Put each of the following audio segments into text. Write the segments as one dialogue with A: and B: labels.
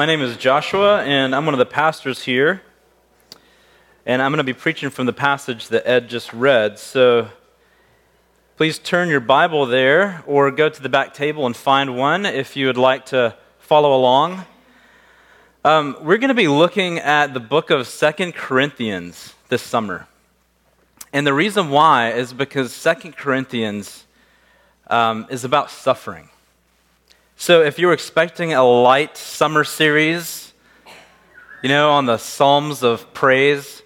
A: My name is Joshua, and I'm one of the pastors here. And I'm going to be preaching from the passage that Ed just read. So please turn your Bible there or go to the back table and find one if you would like to follow along. Um, we're going to be looking at the book of Second Corinthians this summer. And the reason why is because Second Corinthians um, is about suffering. So if you're expecting a light summer series, you know, on the Psalms of praise,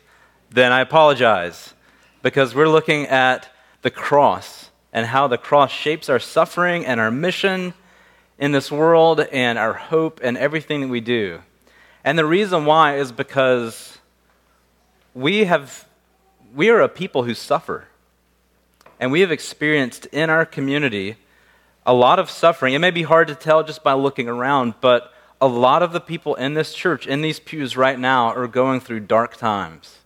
A: then I apologize because we're looking at the cross and how the cross shapes our suffering and our mission in this world and our hope and everything that we do. And the reason why is because we have we are a people who suffer. And we have experienced in our community a lot of suffering. It may be hard to tell just by looking around, but a lot of the people in this church, in these pews right now, are going through dark times.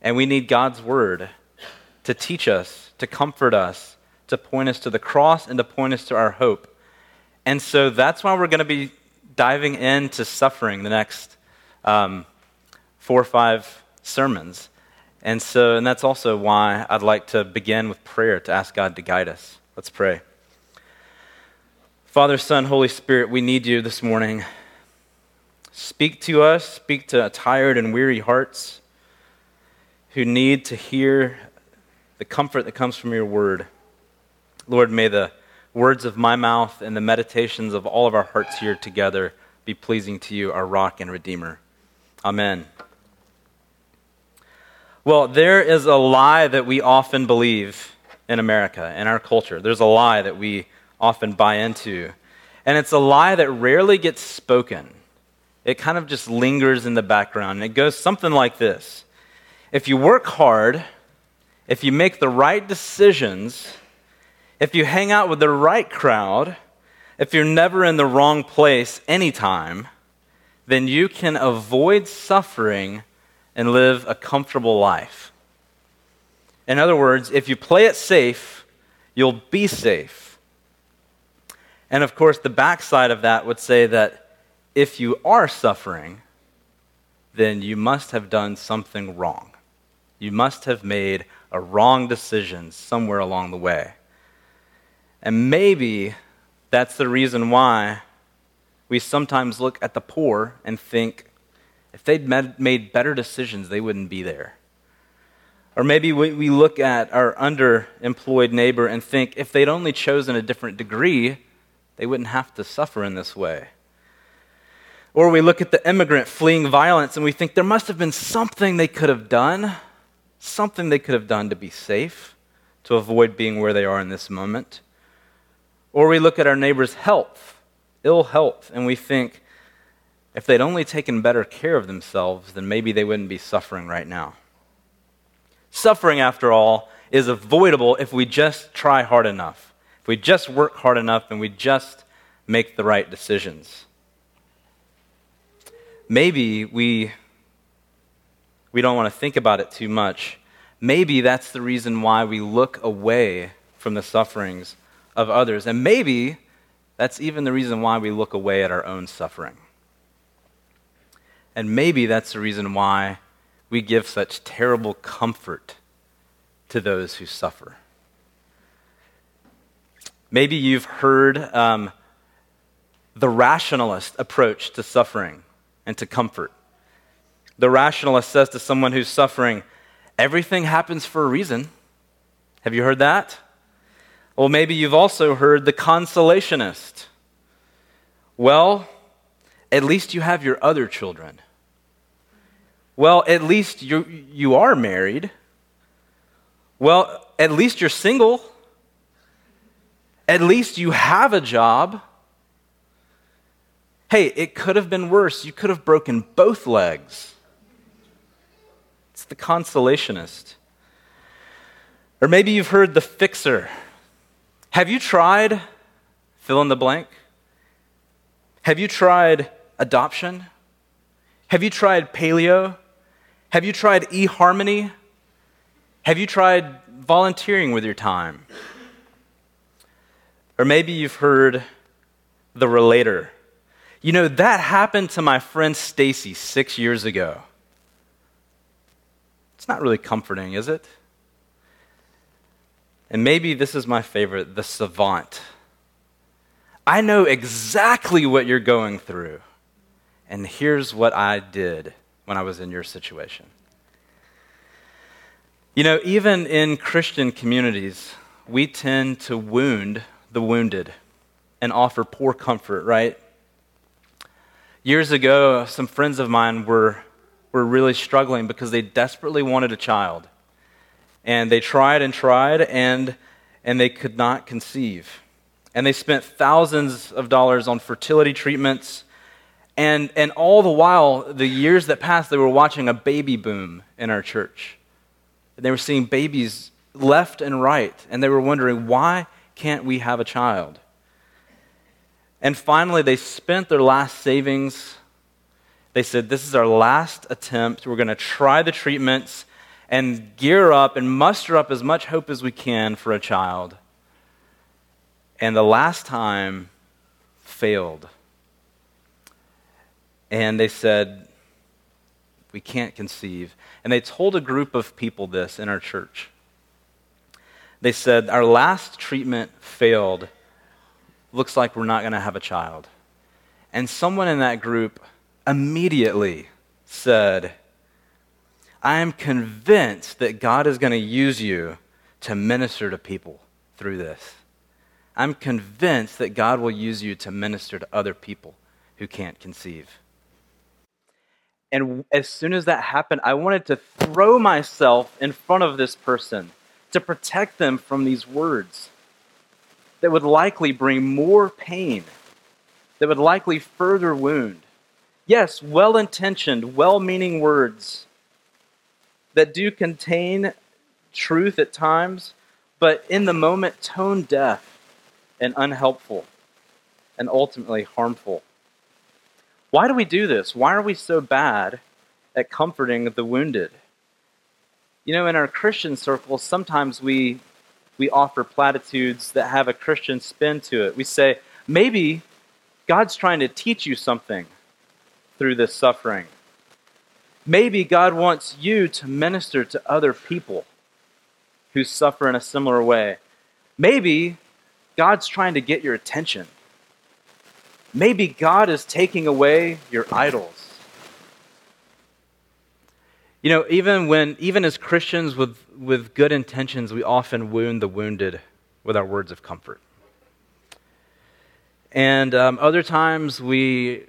A: And we need God's word to teach us, to comfort us, to point us to the cross, and to point us to our hope. And so that's why we're going to be diving into suffering the next um, four or five sermons. And so, and that's also why I'd like to begin with prayer to ask God to guide us. Let's pray. Father, Son, Holy Spirit, we need you this morning. Speak to us, speak to tired and weary hearts who need to hear the comfort that comes from your word. Lord, may the words of my mouth and the meditations of all of our hearts here together be pleasing to you, our rock and redeemer. Amen. Well, there is a lie that we often believe in America, in our culture. There's a lie that we often buy into. And it's a lie that rarely gets spoken. It kind of just lingers in the background. And it goes something like this If you work hard, if you make the right decisions, if you hang out with the right crowd, if you're never in the wrong place anytime, then you can avoid suffering and live a comfortable life. In other words, if you play it safe, you'll be safe. And of course, the backside of that would say that if you are suffering, then you must have done something wrong. You must have made a wrong decision somewhere along the way. And maybe that's the reason why we sometimes look at the poor and think if they'd made better decisions, they wouldn't be there. Or maybe we look at our underemployed neighbor and think if they'd only chosen a different degree, they wouldn't have to suffer in this way. Or we look at the immigrant fleeing violence and we think there must have been something they could have done, something they could have done to be safe, to avoid being where they are in this moment. Or we look at our neighbor's health, ill health, and we think if they'd only taken better care of themselves, then maybe they wouldn't be suffering right now. Suffering, after all, is avoidable if we just try hard enough. If we just work hard enough and we just make the right decisions. Maybe we, we don't want to think about it too much. Maybe that's the reason why we look away from the sufferings of others. And maybe that's even the reason why we look away at our own suffering. And maybe that's the reason why we give such terrible comfort to those who suffer. Maybe you've heard um, the rationalist approach to suffering and to comfort. The rationalist says to someone who's suffering, everything happens for a reason. Have you heard that? Well, maybe you've also heard the consolationist. Well, at least you have your other children. Well, at least you, you are married. Well, at least you're single. At least you have a job. Hey, it could have been worse. You could have broken both legs. It's the consolationist. Or maybe you've heard the fixer. Have you tried fill in the blank? Have you tried adoption? Have you tried paleo? Have you tried eHarmony? Have you tried volunteering with your time? Or maybe you've heard the relator. You know, that happened to my friend Stacy six years ago. It's not really comforting, is it? And maybe this is my favorite the savant. I know exactly what you're going through. And here's what I did when I was in your situation. You know, even in Christian communities, we tend to wound the wounded and offer poor comfort, right? Years ago, some friends of mine were, were really struggling because they desperately wanted a child. And they tried and tried, and, and they could not conceive. And they spent thousands of dollars on fertility treatments. And, and all the while, the years that passed, they were watching a baby boom in our church. And they were seeing babies left and right. And they were wondering, why can't we have a child? And finally, they spent their last savings. They said, This is our last attempt. We're going to try the treatments and gear up and muster up as much hope as we can for a child. And the last time failed. And they said, We can't conceive. And they told a group of people this in our church. They said, Our last treatment failed looks like we're not going to have a child. And someone in that group immediately said, I am convinced that God is going to use you to minister to people through this. I'm convinced that God will use you to minister to other people who can't conceive. And as soon as that happened, I wanted to throw myself in front of this person to protect them from these words that would likely bring more pain, that would likely further wound. Yes, well intentioned, well meaning words that do contain truth at times, but in the moment tone deaf and unhelpful and ultimately harmful. Why do we do this? Why are we so bad at comforting the wounded? You know, in our Christian circles, sometimes we we offer platitudes that have a Christian spin to it. We say, maybe God's trying to teach you something through this suffering. Maybe God wants you to minister to other people who suffer in a similar way. Maybe God's trying to get your attention. Maybe God is taking away your idols. You know, even when, even as Christians with, with good intentions, we often wound the wounded with our words of comfort. And um, other times we,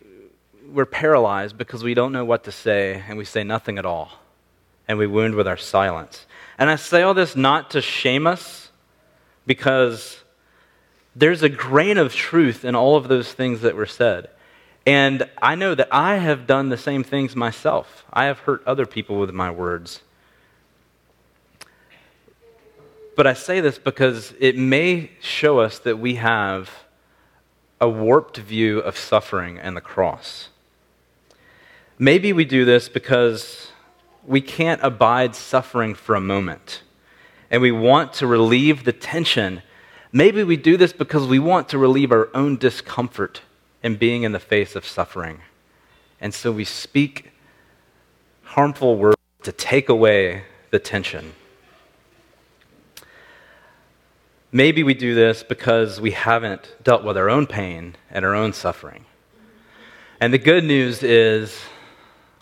A: we're paralyzed because we don't know what to say and we say nothing at all. And we wound with our silence. And I say all this not to shame us because there's a grain of truth in all of those things that were said. And I know that I have done the same things myself. I have hurt other people with my words. But I say this because it may show us that we have a warped view of suffering and the cross. Maybe we do this because we can't abide suffering for a moment and we want to relieve the tension. Maybe we do this because we want to relieve our own discomfort and being in the face of suffering. And so we speak harmful words to take away the tension. Maybe we do this because we haven't dealt with our own pain and our own suffering. And the good news is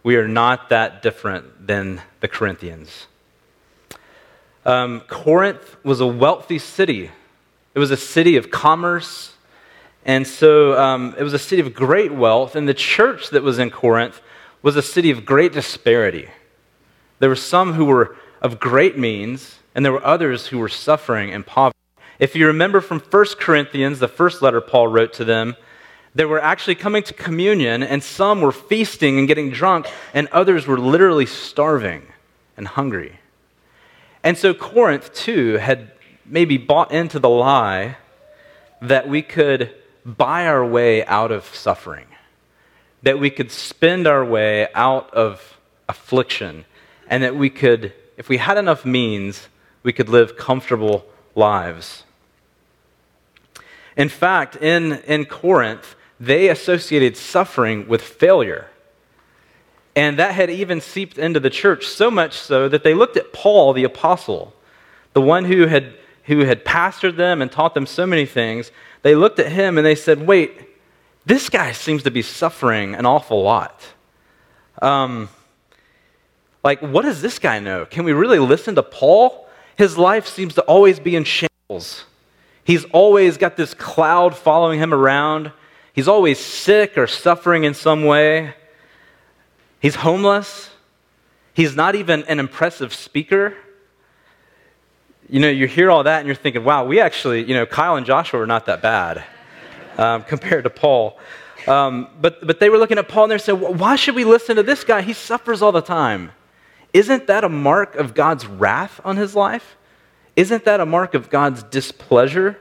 A: we are not that different than the Corinthians. Um, Corinth was a wealthy city, it was a city of commerce and so um, it was a city of great wealth, and the church that was in Corinth was a city of great disparity. There were some who were of great means, and there were others who were suffering in poverty. If you remember from 1 Corinthians, the first letter Paul wrote to them, they were actually coming to communion, and some were feasting and getting drunk, and others were literally starving and hungry. And so Corinth, too, had maybe bought into the lie that we could buy our way out of suffering, that we could spend our way out of affliction, and that we could, if we had enough means, we could live comfortable lives. In fact, in, in Corinth, they associated suffering with failure. And that had even seeped into the church so much so that they looked at Paul, the apostle, the one who had, who had pastored them and taught them so many things. They looked at him and they said, Wait, this guy seems to be suffering an awful lot. Um, like, what does this guy know? Can we really listen to Paul? His life seems to always be in shambles. He's always got this cloud following him around. He's always sick or suffering in some way. He's homeless. He's not even an impressive speaker. You know, you hear all that and you're thinking, wow, we actually, you know, Kyle and Joshua are not that bad um, compared to Paul. Um, but, but they were looking at Paul and they said, why should we listen to this guy? He suffers all the time. Isn't that a mark of God's wrath on his life? Isn't that a mark of God's displeasure?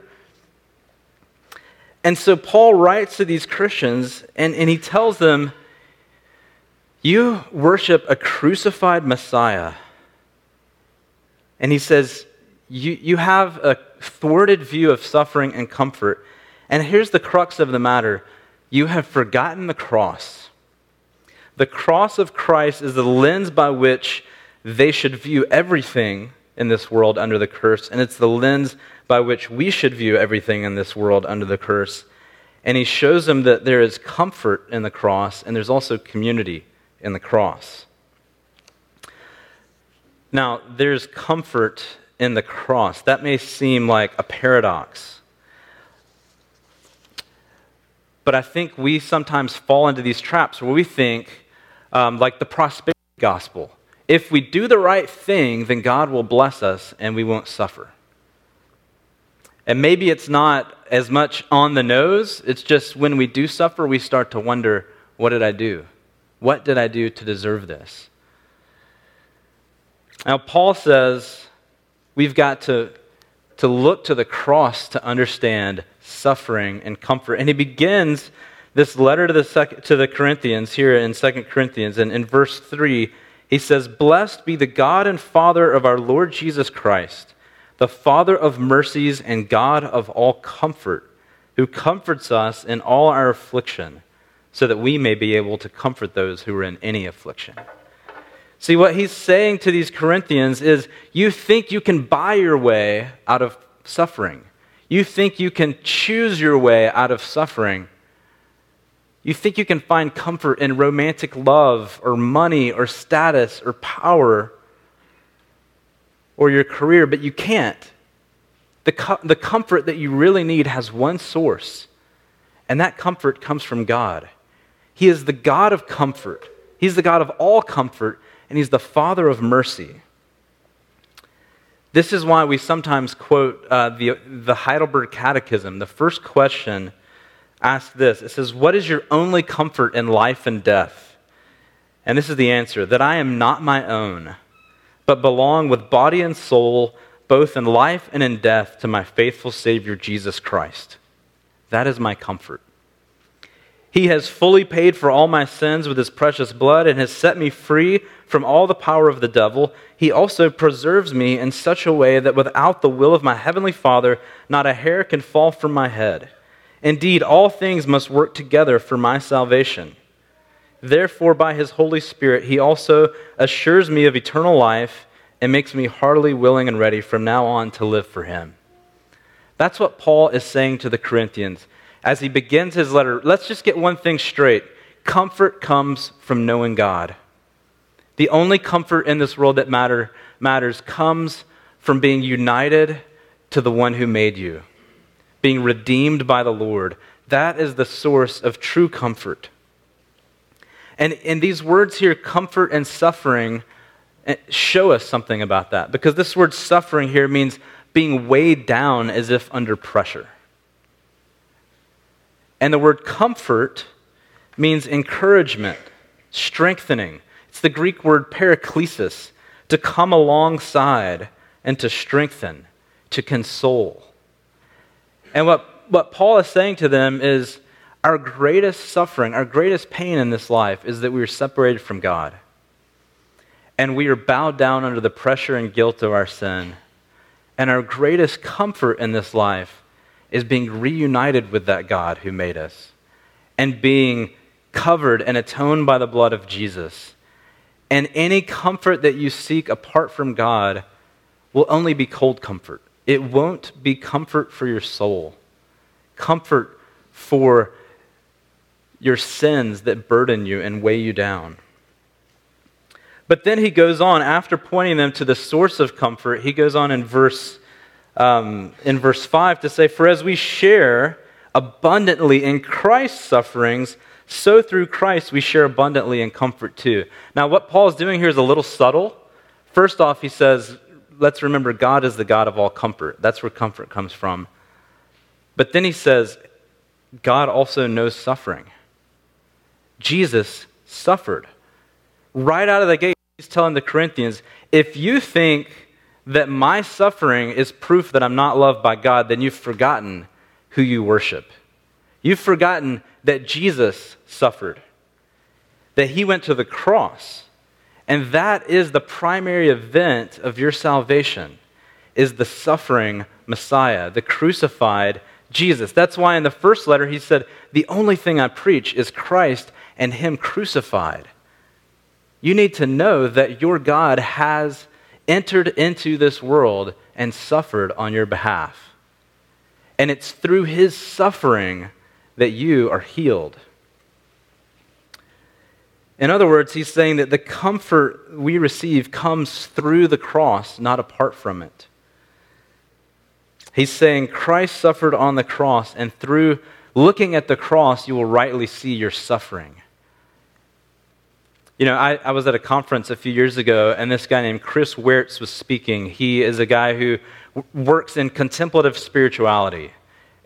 A: And so Paul writes to these Christians and, and he tells them, You worship a crucified Messiah. And he says, you, you have a thwarted view of suffering and comfort. And here's the crux of the matter you have forgotten the cross. The cross of Christ is the lens by which they should view everything in this world under the curse, and it's the lens by which we should view everything in this world under the curse. And he shows them that there is comfort in the cross, and there's also community in the cross. Now, there's comfort in the cross. That may seem like a paradox. But I think we sometimes fall into these traps where we think, um, like the prosperity gospel, if we do the right thing, then God will bless us and we won't suffer. And maybe it's not as much on the nose, it's just when we do suffer, we start to wonder, what did I do? What did I do to deserve this? Now, Paul says we've got to, to look to the cross to understand suffering and comfort. And he begins this letter to the, sec- to the Corinthians here in 2 Corinthians. And in verse 3, he says, Blessed be the God and Father of our Lord Jesus Christ, the Father of mercies and God of all comfort, who comforts us in all our affliction, so that we may be able to comfort those who are in any affliction. See, what he's saying to these Corinthians is you think you can buy your way out of suffering. You think you can choose your way out of suffering. You think you can find comfort in romantic love or money or status or power or your career, but you can't. The, the comfort that you really need has one source, and that comfort comes from God. He is the God of comfort, He's the God of all comfort, and He's the Father of mercy. This is why we sometimes quote uh, the, the Heidelberg Catechism. The first question asks this it says, What is your only comfort in life and death? And this is the answer that I am not my own, but belong with body and soul, both in life and in death, to my faithful Savior, Jesus Christ. That is my comfort. He has fully paid for all my sins with his precious blood and has set me free from all the power of the devil. He also preserves me in such a way that without the will of my heavenly Father, not a hair can fall from my head. Indeed, all things must work together for my salvation. Therefore, by his Holy Spirit, he also assures me of eternal life and makes me heartily willing and ready from now on to live for him. That's what Paul is saying to the Corinthians as he begins his letter, let's just get one thing straight. Comfort comes from knowing God. The only comfort in this world that matter, matters comes from being united to the one who made you, being redeemed by the Lord. That is the source of true comfort. And in these words here, comfort and suffering, eh, show us something about that. Because this word suffering here means being weighed down as if under pressure. And the word comfort means encouragement, strengthening. It's the Greek word paraklesis, to come alongside and to strengthen, to console. And what, what Paul is saying to them is our greatest suffering, our greatest pain in this life is that we are separated from God. And we are bowed down under the pressure and guilt of our sin. And our greatest comfort in this life is being reunited with that God who made us and being covered and atoned by the blood of Jesus. And any comfort that you seek apart from God will only be cold comfort. It won't be comfort for your soul, comfort for your sins that burden you and weigh you down. But then he goes on, after pointing them to the source of comfort, he goes on in verse, um, in verse 5 to say, For as we share abundantly in Christ's sufferings, so through Christ we share abundantly in comfort too. Now, what Paul's doing here is a little subtle. First off, he says, let's remember God is the God of all comfort. That's where comfort comes from. But then he says, God also knows suffering. Jesus suffered. Right out of the gate, he's telling the Corinthians, if you think that my suffering is proof that I'm not loved by God, then you've forgotten who you worship. You've forgotten that Jesus suffered, that he went to the cross. And that is the primary event of your salvation is the suffering Messiah, the crucified Jesus. That's why in the first letter he said, "The only thing I preach is Christ and him crucified." You need to know that your God has entered into this world and suffered on your behalf. And it's through his suffering that you are healed. In other words, he's saying that the comfort we receive comes through the cross, not apart from it. He's saying Christ suffered on the cross, and through looking at the cross, you will rightly see your suffering. You know, I, I, was at a conference a few years ago, and this guy named Chris Heuertz was speaking. He is a guy who works in contemplative spirituality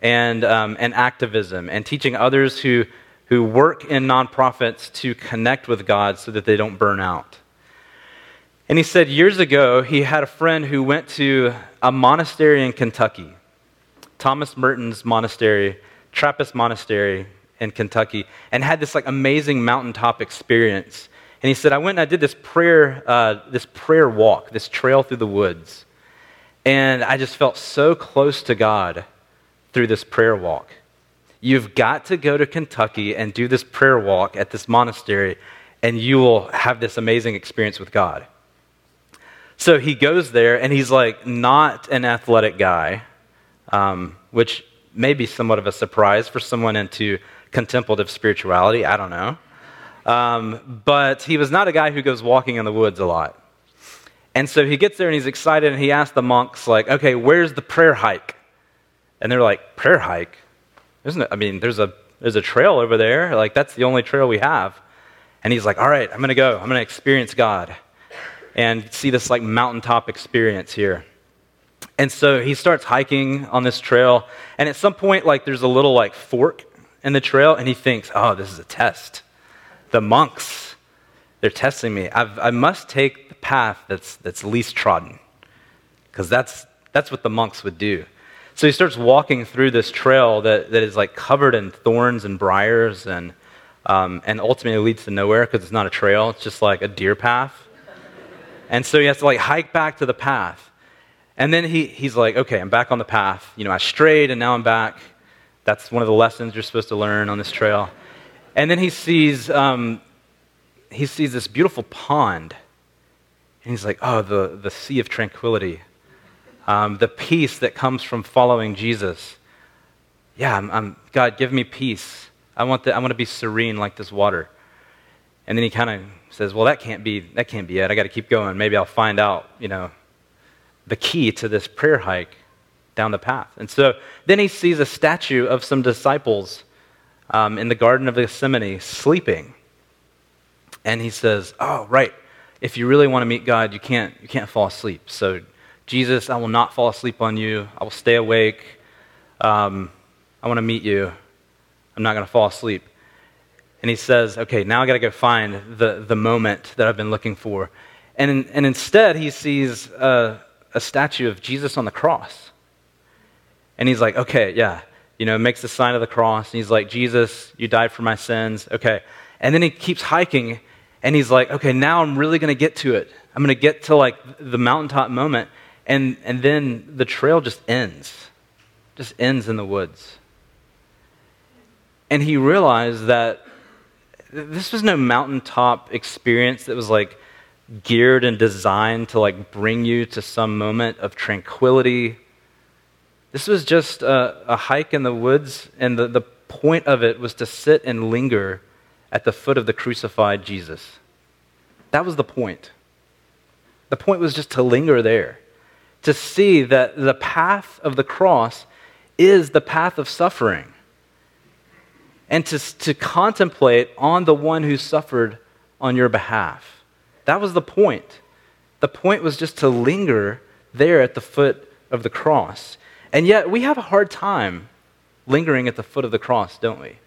A: and, um, and activism and teaching others who, who work in nonprofits to connect with God so that they don't burn out. And he said years ago, he had a friend who went to a monastery in Kentucky, Thomas Merton's monastery, Trappist monastery in Kentucky, and had this like amazing mountaintop experience. And he said, I went and I did this prayer, uh, this prayer walk, this trail through the woods. And I just felt so close to God through this prayer walk. You've got to go to Kentucky and do this prayer walk at this monastery, and you will have this amazing experience with God. So he goes there, and he's like not an athletic guy, um, which may be somewhat of a surprise for someone into contemplative spirituality. I don't know. Um, but he was not a guy who goes walking in the woods a lot. And so he gets there and he's excited and he asks the monks, like, okay, where's the prayer hike? And they're like, prayer hike? Isn't it? I mean, there's a, there's a trail over there. Like, that's the only trail we have. And he's like, all right, I'm going to go. I'm going to experience God and see this like mountaintop experience here. And so he starts hiking on this trail. And at some point, like, there's a little like fork in the trail. And he thinks, oh, this is a test. The monks, they're testing me. I've, I must take the path that's, that's least trodden. Because that's, that's what the monks would do. So he starts walking through this trail that, that is like covered in thorns and briars and, um, and ultimately leads to nowhere because it's not a trail, it's just like a deer path. And so he has to like hike back to the path. And then he, he's like, okay, I'm back on the path. You know, I strayed and now I'm back. That's one of the lessons you're supposed to learn on this trail. And then he sees, um, he sees this beautiful pond. And he's like, oh, the, the sea of tranquility um, the peace that comes from following Jesus. Yeah, I'm, I'm, God, give me peace. I want, the, I want to be serene like this water. And then he kind of says, well, that can't be, that can't be it. I got to keep going. Maybe I'll find out, you know, the key to this prayer hike down the path. And so then he sees a statue of some disciples um, in the Garden of Gethsemane sleeping. And he says, oh, right. If you really want to meet God, you can't, you can't fall asleep. So Jesus, I will not fall asleep on you. I will stay awake. Um, I want to meet you. I'm not going to fall asleep. And he says, Okay, now I got to go find the, the moment that I've been looking for. And, and instead, he sees a, a statue of Jesus on the cross. And he's like, Okay, yeah. You know, makes the sign of the cross. And he's like, Jesus, you died for my sins. Okay. And then he keeps hiking. And he's like, Okay, now I'm really going to get to it. I'm going to get to like the mountaintop moment. And, and then the trail just ends, just ends in the woods. And he realized that this was no mountaintop experience that was like geared and designed to like bring you to some moment of tranquility. This was just a, a hike in the woods, and the, the point of it was to sit and linger at the foot of the crucified Jesus. That was the point. The point was just to linger there, to see that the path of the cross is the path of suffering, and to, to contemplate on the one who suffered on your behalf. That was the point. The point was just to linger there at the foot of the cross. And yet, we have a hard time lingering at the foot of the cross, don't we?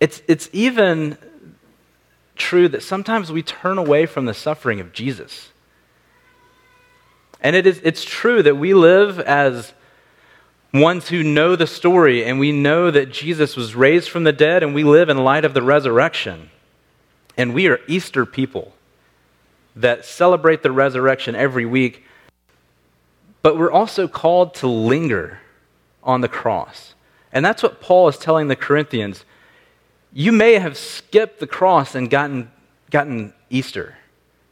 A: It's, it's even true that sometimes we turn away from the suffering of Jesus. And it is, it's true that we live as ones who know the story and we know that Jesus was raised from the dead and we live in light of the resurrection. And we are Easter people that celebrate the resurrection every week. But we're also called to linger on the cross. And that's what Paul is telling the Corinthians you may have skipped the cross and gotten, gotten Easter.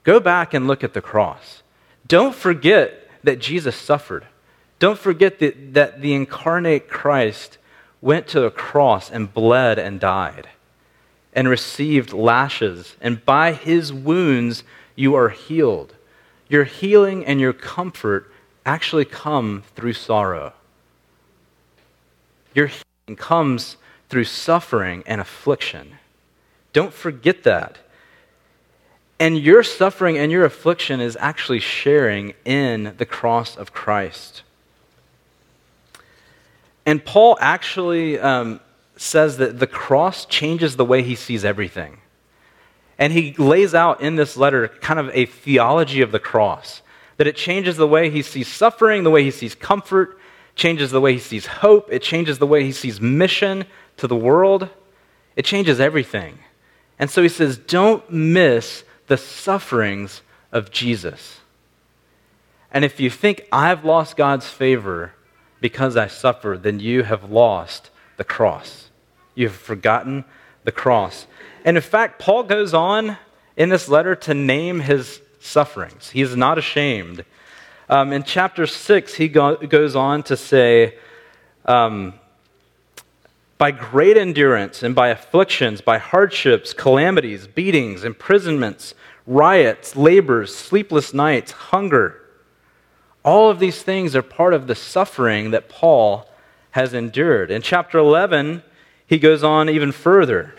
A: Go back and look at the cross. Don't forget that Jesus suffered. Don't forget that, that the incarnate Christ went to a cross and bled and died and received lashes. And by his wounds, you are healed. Your healing and your comfort actually come through sorrow. Your healing comes through suffering and affliction. Don't forget that. And your suffering and your affliction is actually sharing in the cross of Christ. And Paul actually um, says that the cross changes the way he sees everything. And he lays out in this letter kind of a theology of the cross that it changes the way he sees suffering, the way he sees comfort, changes the way he sees hope, it changes the way he sees mission, to the world, it changes everything. And so he says, don't miss the sufferings of Jesus. And if you think I've lost God's favor because I suffer, then you have lost the cross. You have forgotten the cross. And in fact, Paul goes on in this letter to name his sufferings. He is not ashamed. Um, in chapter 6, he go- goes on to say, um, by great endurance and by afflictions, by hardships, calamities, beatings, imprisonments, riots, labors, sleepless nights, hunger. All of these things are part of the suffering that Paul has endured. In chapter 11, he goes on even further.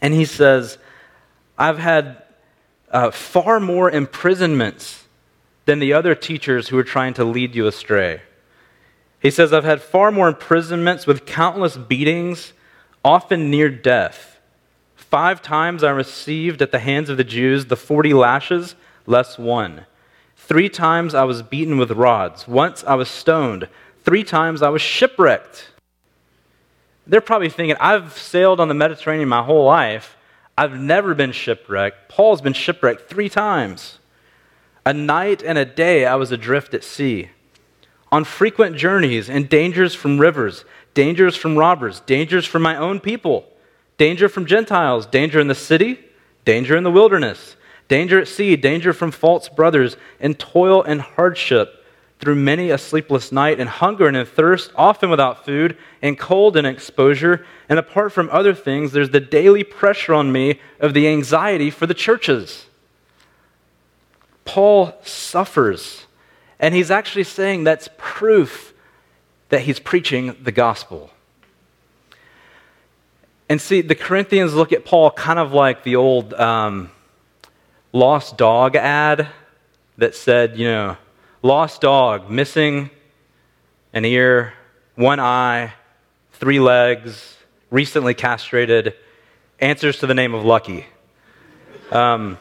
A: And he says, I've had uh, far more imprisonments than the other teachers who are trying to lead you astray. He says, I've had far more imprisonments with countless beatings, often near death. Five times I received at the hands of the Jews the 40 lashes, less one. Three times I was beaten with rods. Once I was stoned. Three times I was shipwrecked. They're probably thinking, I've sailed on the Mediterranean my whole life. I've never been shipwrecked. Paul's been shipwrecked three times. A night and a day I was adrift at sea on frequent journeys and dangers from rivers, dangers from robbers, dangers from my own people, danger from Gentiles, danger in the city, danger in the wilderness, danger at sea, danger from false brothers, and toil and hardship through many a sleepless night, and hunger and thirst, often without food, and cold and exposure. And apart from other things, there's the daily pressure on me of the anxiety for the churches. Paul suffers and he's actually saying that's proof that he's preaching the gospel. And see, the Corinthians look at Paul kind of like the old um, lost dog ad that said, you know, lost dog, missing an ear, one eye, three legs, recently castrated, answers to the name of Lucky. Um,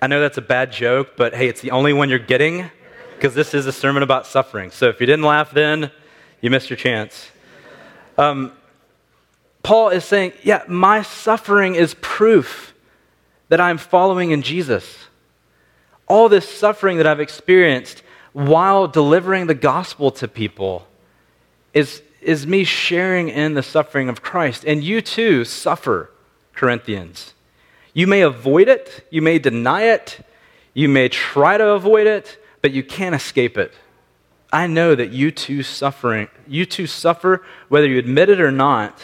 A: I know that's a bad joke, but hey, it's the only one you're getting because this is a sermon about suffering. So if you didn't laugh then, you missed your chance. Um, Paul is saying, yeah, my suffering is proof that I'm following in Jesus. All this suffering that I've experienced while delivering the gospel to people is, is me sharing in the suffering of Christ. And you too suffer, Corinthians. You may avoid it, you may deny it, you may try to avoid it, but you can't escape it. I know that you too suffering, you too suffer whether you admit it or not.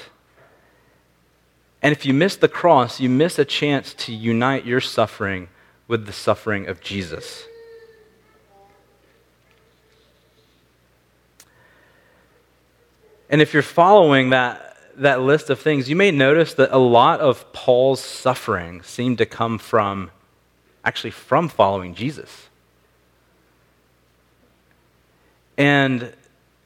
A: And if you miss the cross, you miss a chance to unite your suffering with the suffering of Jesus. And if you're following that, that list of things, you may notice that a lot of Paul's suffering seemed to come from, actually, from following Jesus. And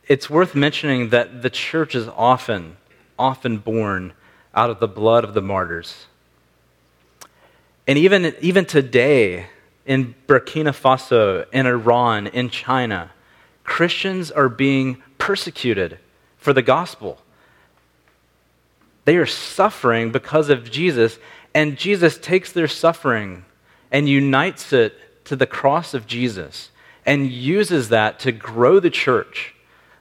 A: it's worth mentioning that the church is often, often born out of the blood of the martyrs. And even, even today, in Burkina Faso, in Iran, in China, Christians are being persecuted for the gospel. They are suffering because of Jesus, and Jesus takes their suffering and unites it to the cross of Jesus and uses that to grow the church.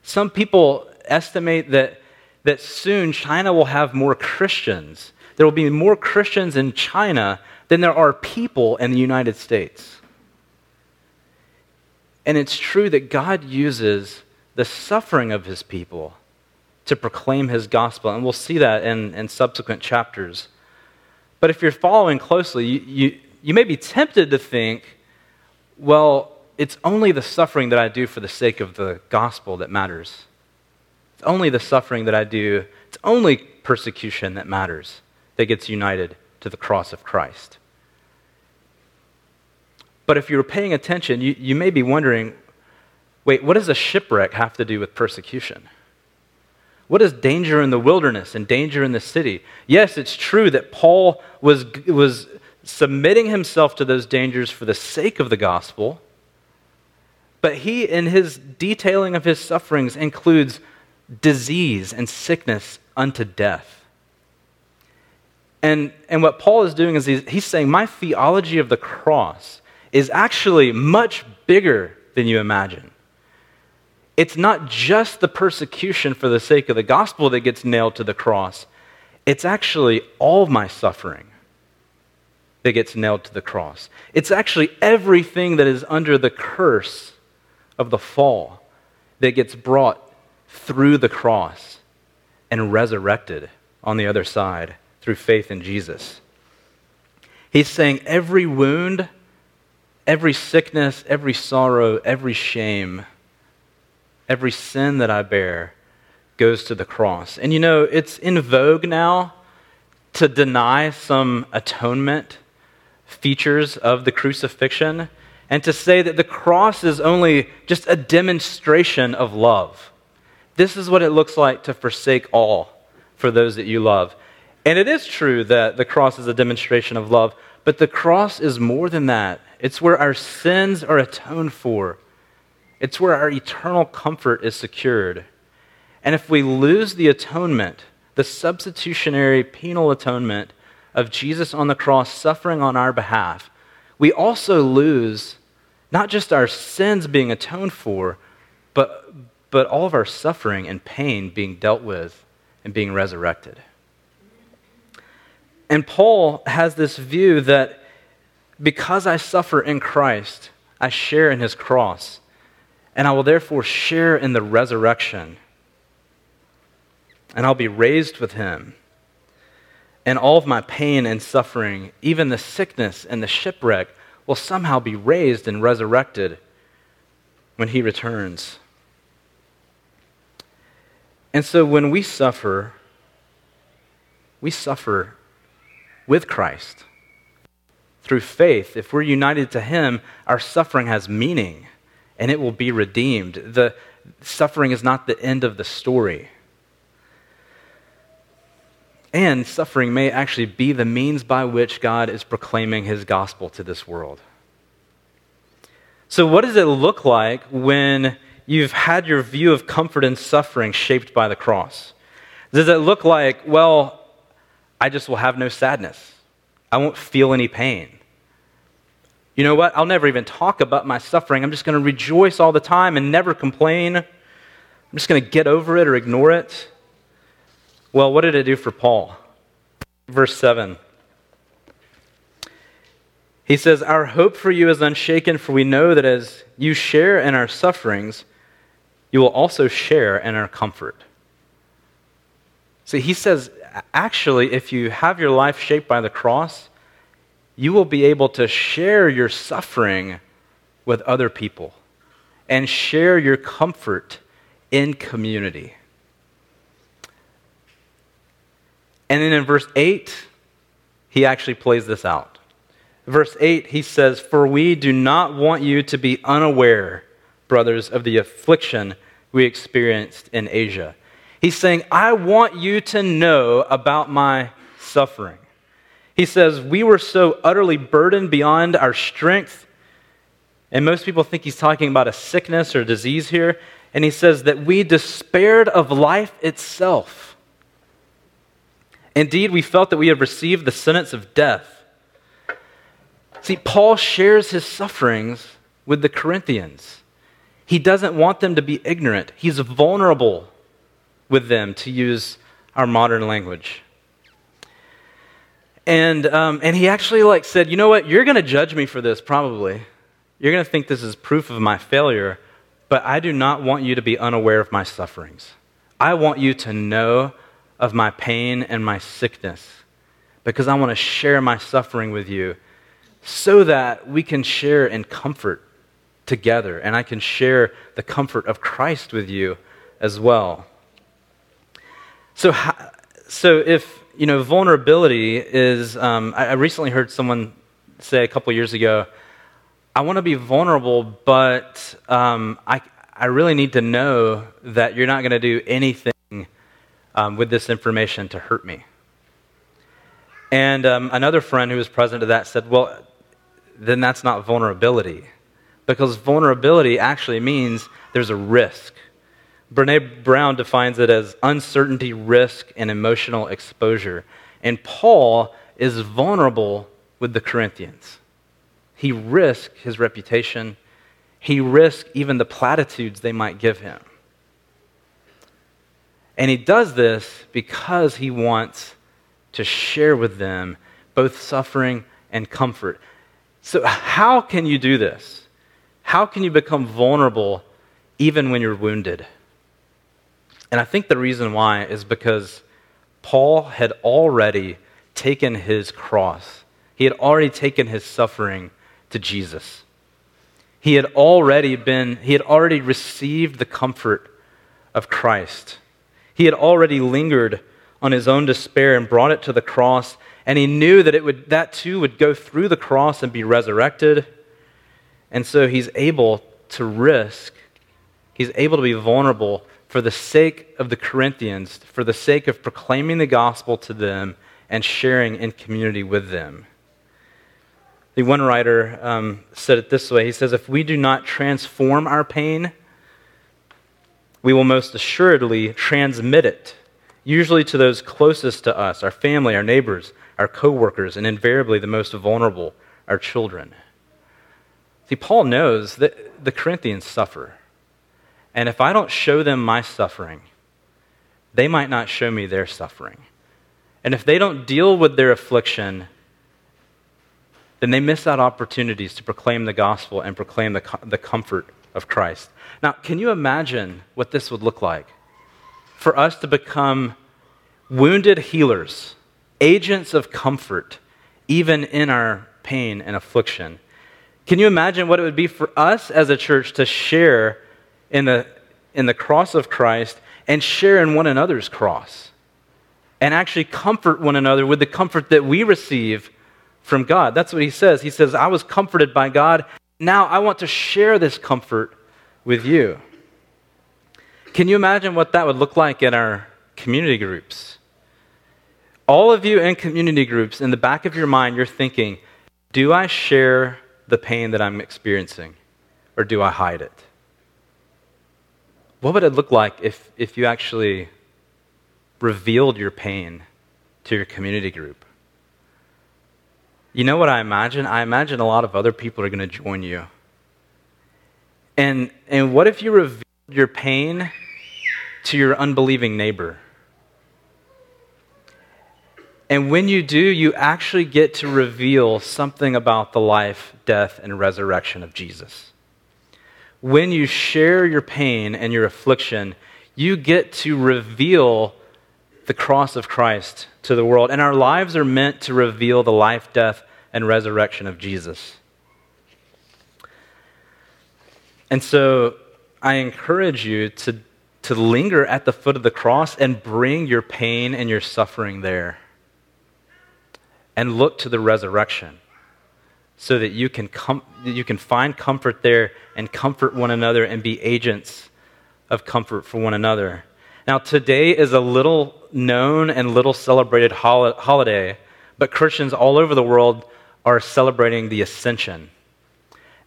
A: Some people estimate that, that soon China will have more Christians. There will be more Christians in China than there are people in the United States. And it's true that God uses the suffering of his people to proclaim his gospel. And we'll see that in, in subsequent chapters. But if you're following closely, you, you, you may be tempted to think, well, it's only the suffering that I do for the sake of the gospel that matters. It's only the suffering that I do, it's only persecution that matters, that gets united to the cross of Christ. But if you're paying attention, you, you may be wondering wait, what does a shipwreck have to do with persecution? What is danger in the wilderness and danger in the city? Yes, it's true that Paul was, was submitting himself to those dangers for the sake of the gospel, but he, in his detailing of his sufferings, includes disease and sickness unto death. And, and what Paul is doing is he's, he's saying, My theology of the cross is actually much bigger than you imagine it's not just the persecution for the sake of the gospel that gets nailed to the cross, it's actually all my suffering that gets nailed to the cross. It's actually everything that is under the curse of the fall that gets brought through the cross and resurrected on the other side through faith in Jesus. He's saying every wound, every sickness, every sorrow, every shame every sin that I bear goes to the cross. And you know, it's in vogue now to deny some atonement features of the crucifixion and to say that the cross is only just a demonstration of love. This is what it looks like to forsake all for those that you love. And it is true that the cross is a demonstration of love, but the cross is more than that. It's where our sins are atoned for it's where our eternal comfort is secured. And if we lose the atonement, the substitutionary penal atonement of Jesus on the cross suffering on our behalf, we also lose not just our sins being atoned for, but, but all of our suffering and pain being dealt with and being resurrected. And Paul has this view that because I suffer in Christ, I share in his cross and I will therefore share in the resurrection. And I'll be raised with him. And all of my pain and suffering, even the sickness and the shipwreck, will somehow be raised and resurrected when he returns. And so when we suffer, we suffer with Christ. Through faith, if we're united to him, our suffering has meaning and it will be redeemed. The suffering is not the end of the story. And suffering may actually be the means by which God is proclaiming his gospel to this world. So, what does it look like when you've had your view of comfort and suffering shaped by the cross? Does it look like, well, I just will have no sadness? I won't feel any pain. You know what? I'll never even talk about my suffering. I'm just going to rejoice all the time and never complain. I'm just going to get over it or ignore it. Well, what did it do for Paul? Verse 7. He says, Our hope for you is unshaken, for we know that as you share in our sufferings, you will also share in our comfort. See, he says, actually, if you have your life shaped by the cross, you will be able to share your suffering with other people and share your comfort in community. And then in verse 8, he actually plays this out. Verse 8, he says, For we do not want you to be unaware, brothers, of the affliction we experienced in Asia. He's saying, I want you to know about my suffering. He says, We were so utterly burdened beyond our strength. And most people think he's talking about a sickness or a disease here. And he says that we despaired of life itself. Indeed, we felt that we had received the sentence of death. See, Paul shares his sufferings with the Corinthians. He doesn't want them to be ignorant, he's vulnerable with them, to use our modern language. And, um, and he actually like said, you know what, you're going to judge me for this probably. You're going to think this is proof of my failure, but I do not want you to be unaware of my sufferings. I want you to know of my pain and my sickness because I want to share my suffering with you so that we can share in comfort together and I can share the comfort of Christ with you as well. So, so if you know, vulnerability is. Um, I, I, recently heard someone say a couple years ago, "I want to be vulnerable, but um, I I really need to know that you're not going to do anything um, with this information to hurt me." And um, another friend who was present to that said, "Well, then that's not vulnerability, because vulnerability actually means there's a risk." Brene Brown defines it as uncertainty, risk, and emotional exposure. And Paul is vulnerable with the Corinthians. He risked his reputation, he risked even the platitudes they might give him. And he does this because he wants to share with them both suffering and comfort. So, how can you do this? How can you become vulnerable even when you're wounded? And I think the reason why is because Paul had already taken his cross, he had already taken his suffering to Jesus. He had already been, he had already received the comfort of Christ. He had already lingered on his own despair and brought it to the cross, and he knew that it would, that too would go through the cross and be resurrected. And so he's able to risk, he's able to be vulnerable for the sake of the Corinthians, for the sake of proclaiming the gospel to them and sharing in community with them. The one writer um, said it this way He says, If we do not transform our pain, we will most assuredly transmit it, usually to those closest to us, our family, our neighbors, our coworkers, and invariably the most vulnerable, our children. See, Paul knows that the Corinthians suffer. And if I don't show them my suffering, they might not show me their suffering. And if they don't deal with their affliction, then they miss out opportunities to proclaim the gospel and proclaim the, the comfort of Christ. Now, can you imagine what this would look like? For us to become wounded healers, agents of comfort, even in our pain and affliction. Can you imagine what it would be for us as a church to share in the, in the cross of Christ and share in one another's cross and actually comfort one another with the comfort that we receive from God. That's what he says. He says, I was comforted by God. Now I want to share this comfort with you. Can you imagine what that would look like in our community groups? All of you in community groups, in the back of your mind, you're thinking, do I share the pain that I'm experiencing or do I hide it? What would it look like if, if you actually revealed your pain to your community group? You know what I imagine? I imagine a lot of other people are going to join you. And, and what if you revealed your pain to your unbelieving neighbor. And when you do, you actually get to reveal something about the life, death, and resurrection of Jesus. When you share your pain and your affliction, you get to reveal the cross of Christ to the world. And our lives are meant to reveal the life, death, and resurrection of Jesus. And so I encourage you to, to linger at the foot of the cross and bring your pain and your suffering there. And look to the resurrection so that you can, com- you can find comfort there and comfort one another and be agents of comfort for one another. Now, today is a little known and little celebrated hol- holiday, but Christians all over the world are celebrating the ascension.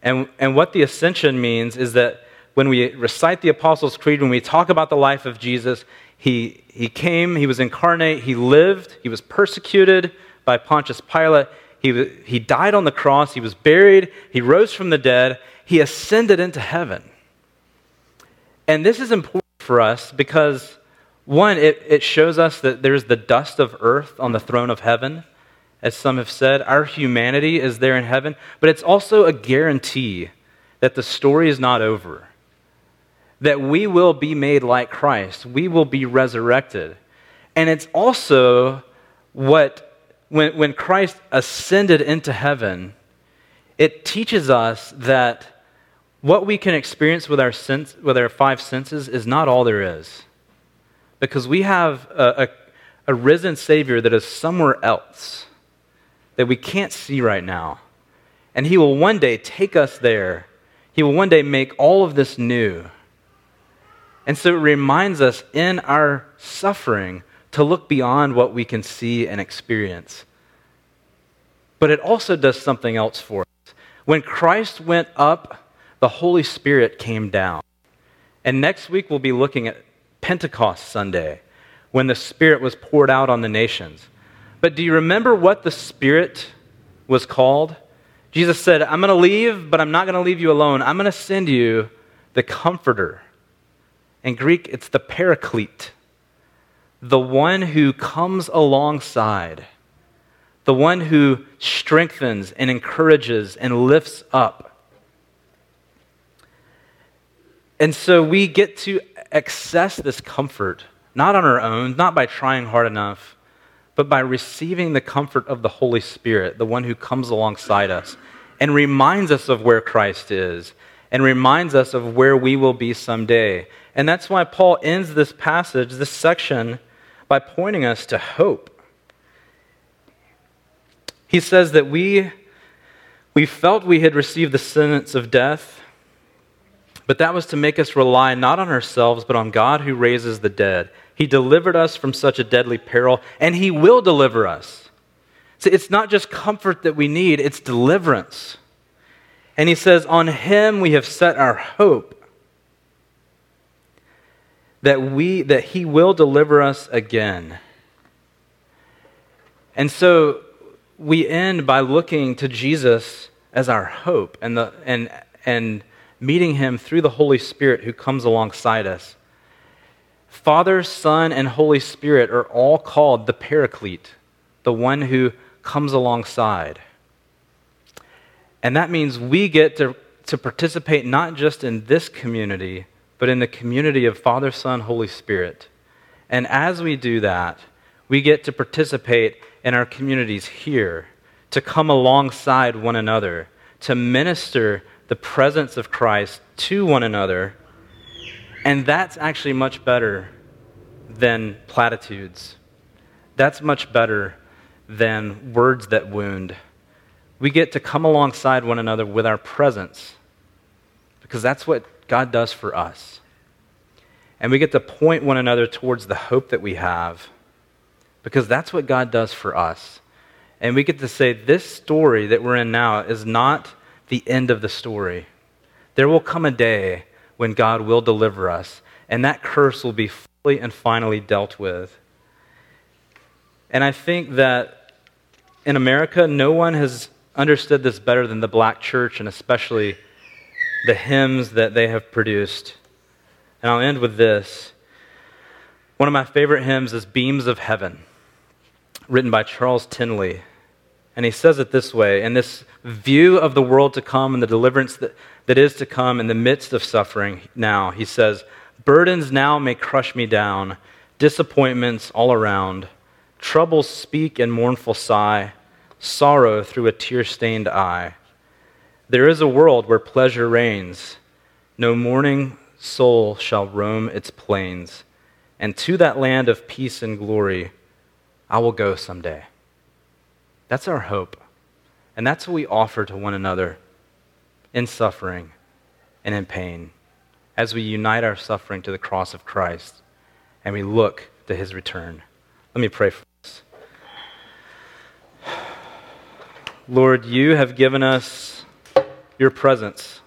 A: And, and what the ascension means is that when we recite the Apostles' Creed, when we talk about the life of Jesus, he, he came, he was incarnate, he lived, he was persecuted by Pontius Pilate, he, he died on the cross, he was buried, he rose from the dead, he ascended into heaven. And this is important for us because, one, it, it shows us that there's the dust of earth on the throne of heaven as some have said. Our humanity is there in heaven, but it's also a guarantee that the story is not over, that we will be made like Christ, we will be resurrected. And it's also what, when, when Christ ascended into heaven, it teaches us that what we can experience with our, sense, with our five senses is not all there is. Because we have a, a, a risen Savior that is somewhere else that we can't see right now. And He will one day take us there. He will one day make all of this new. And so it reminds us in our suffering to look beyond what we can see and experience. But it also does something else for us. When Christ went up, the Holy Spirit came down. And next week we'll be looking at Pentecost Sunday, when the Spirit was poured out on the nations. But do you remember what the Spirit was called? Jesus said, I'm going to leave, but I'm not going to leave you alone. I'm going to send you the Comforter. In Greek, it's the Paraclete, the one who comes alongside, the one who strengthens and encourages and lifts up. And so we get to access this comfort, not on our own, not by trying hard enough, but by receiving the comfort of the Holy Spirit, the one who comes alongside us and reminds us of where Christ is and reminds us of where we will be someday. And that's why Paul ends this passage, this section, by pointing us to hope. He says that we, we felt we had received the sentence of death, but that was to make us rely not on ourselves, but on God who raises the dead. He delivered us from such a deadly peril, and He will deliver us. So it's not just comfort that we need, it's deliverance. And He says, On Him we have set our hope that, we, that He will deliver us again. And so we end by looking to Jesus as our hope and, the, and, and meeting Him through the Holy Spirit who comes alongside us. Father, Son, and Holy Spirit are all called the Paraclete, the one who comes alongside. And that means we get to, to participate not just in this community, but in the community of Father, Son, Holy Spirit. And as we do that, we get to participate in our communities here, to come alongside one another, to minister the presence of Christ to one another and that's actually much better than platitudes. That's much better than words that wound. We get to come alongside one another with our presence because that's what God does for us. And we get to point one another towards the hope that we have because that's what God does for us. And we get to say, this story that we're in now is not the end of the story. There will come a day when God will deliver us, and that curse will be fully and finally dealt with. And I think that in America, no one has understood this better than the black church, and especially the hymns that they have produced. And I'll end with this. One of my favorite hymns is Beams of Heaven, written by Charles Tindley. And he says it this way in this view of the world to come and the deliverance that, that is to come in the midst of suffering now, he says, Burdens now may crush me down, disappointments all around, troubles speak in mournful sigh, sorrow through a tear stained eye. There is a world where pleasure reigns, no mourning soul shall roam its plains, and to that land of peace and glory I will go someday. That's our hope. And that's what we offer to one another in suffering and in pain as we unite our suffering to the cross of Christ and we look to his return. Let me pray for us. Lord, you have given us your presence.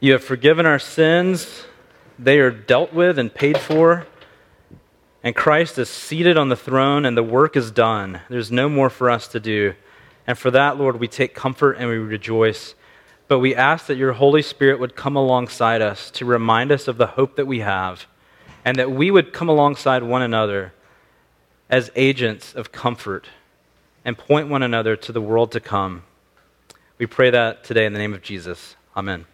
A: You have forgiven our sins. They are dealt with and paid for. And Christ is seated on the throne, and the work is done. There's no more for us to do. And for that, Lord, we take comfort and we rejoice. But we ask that your Holy Spirit would come alongside us to remind us of the hope that we have, and that we would come alongside one another as agents of comfort and point one another to the world to come. We pray that today in the name of Jesus. Amen.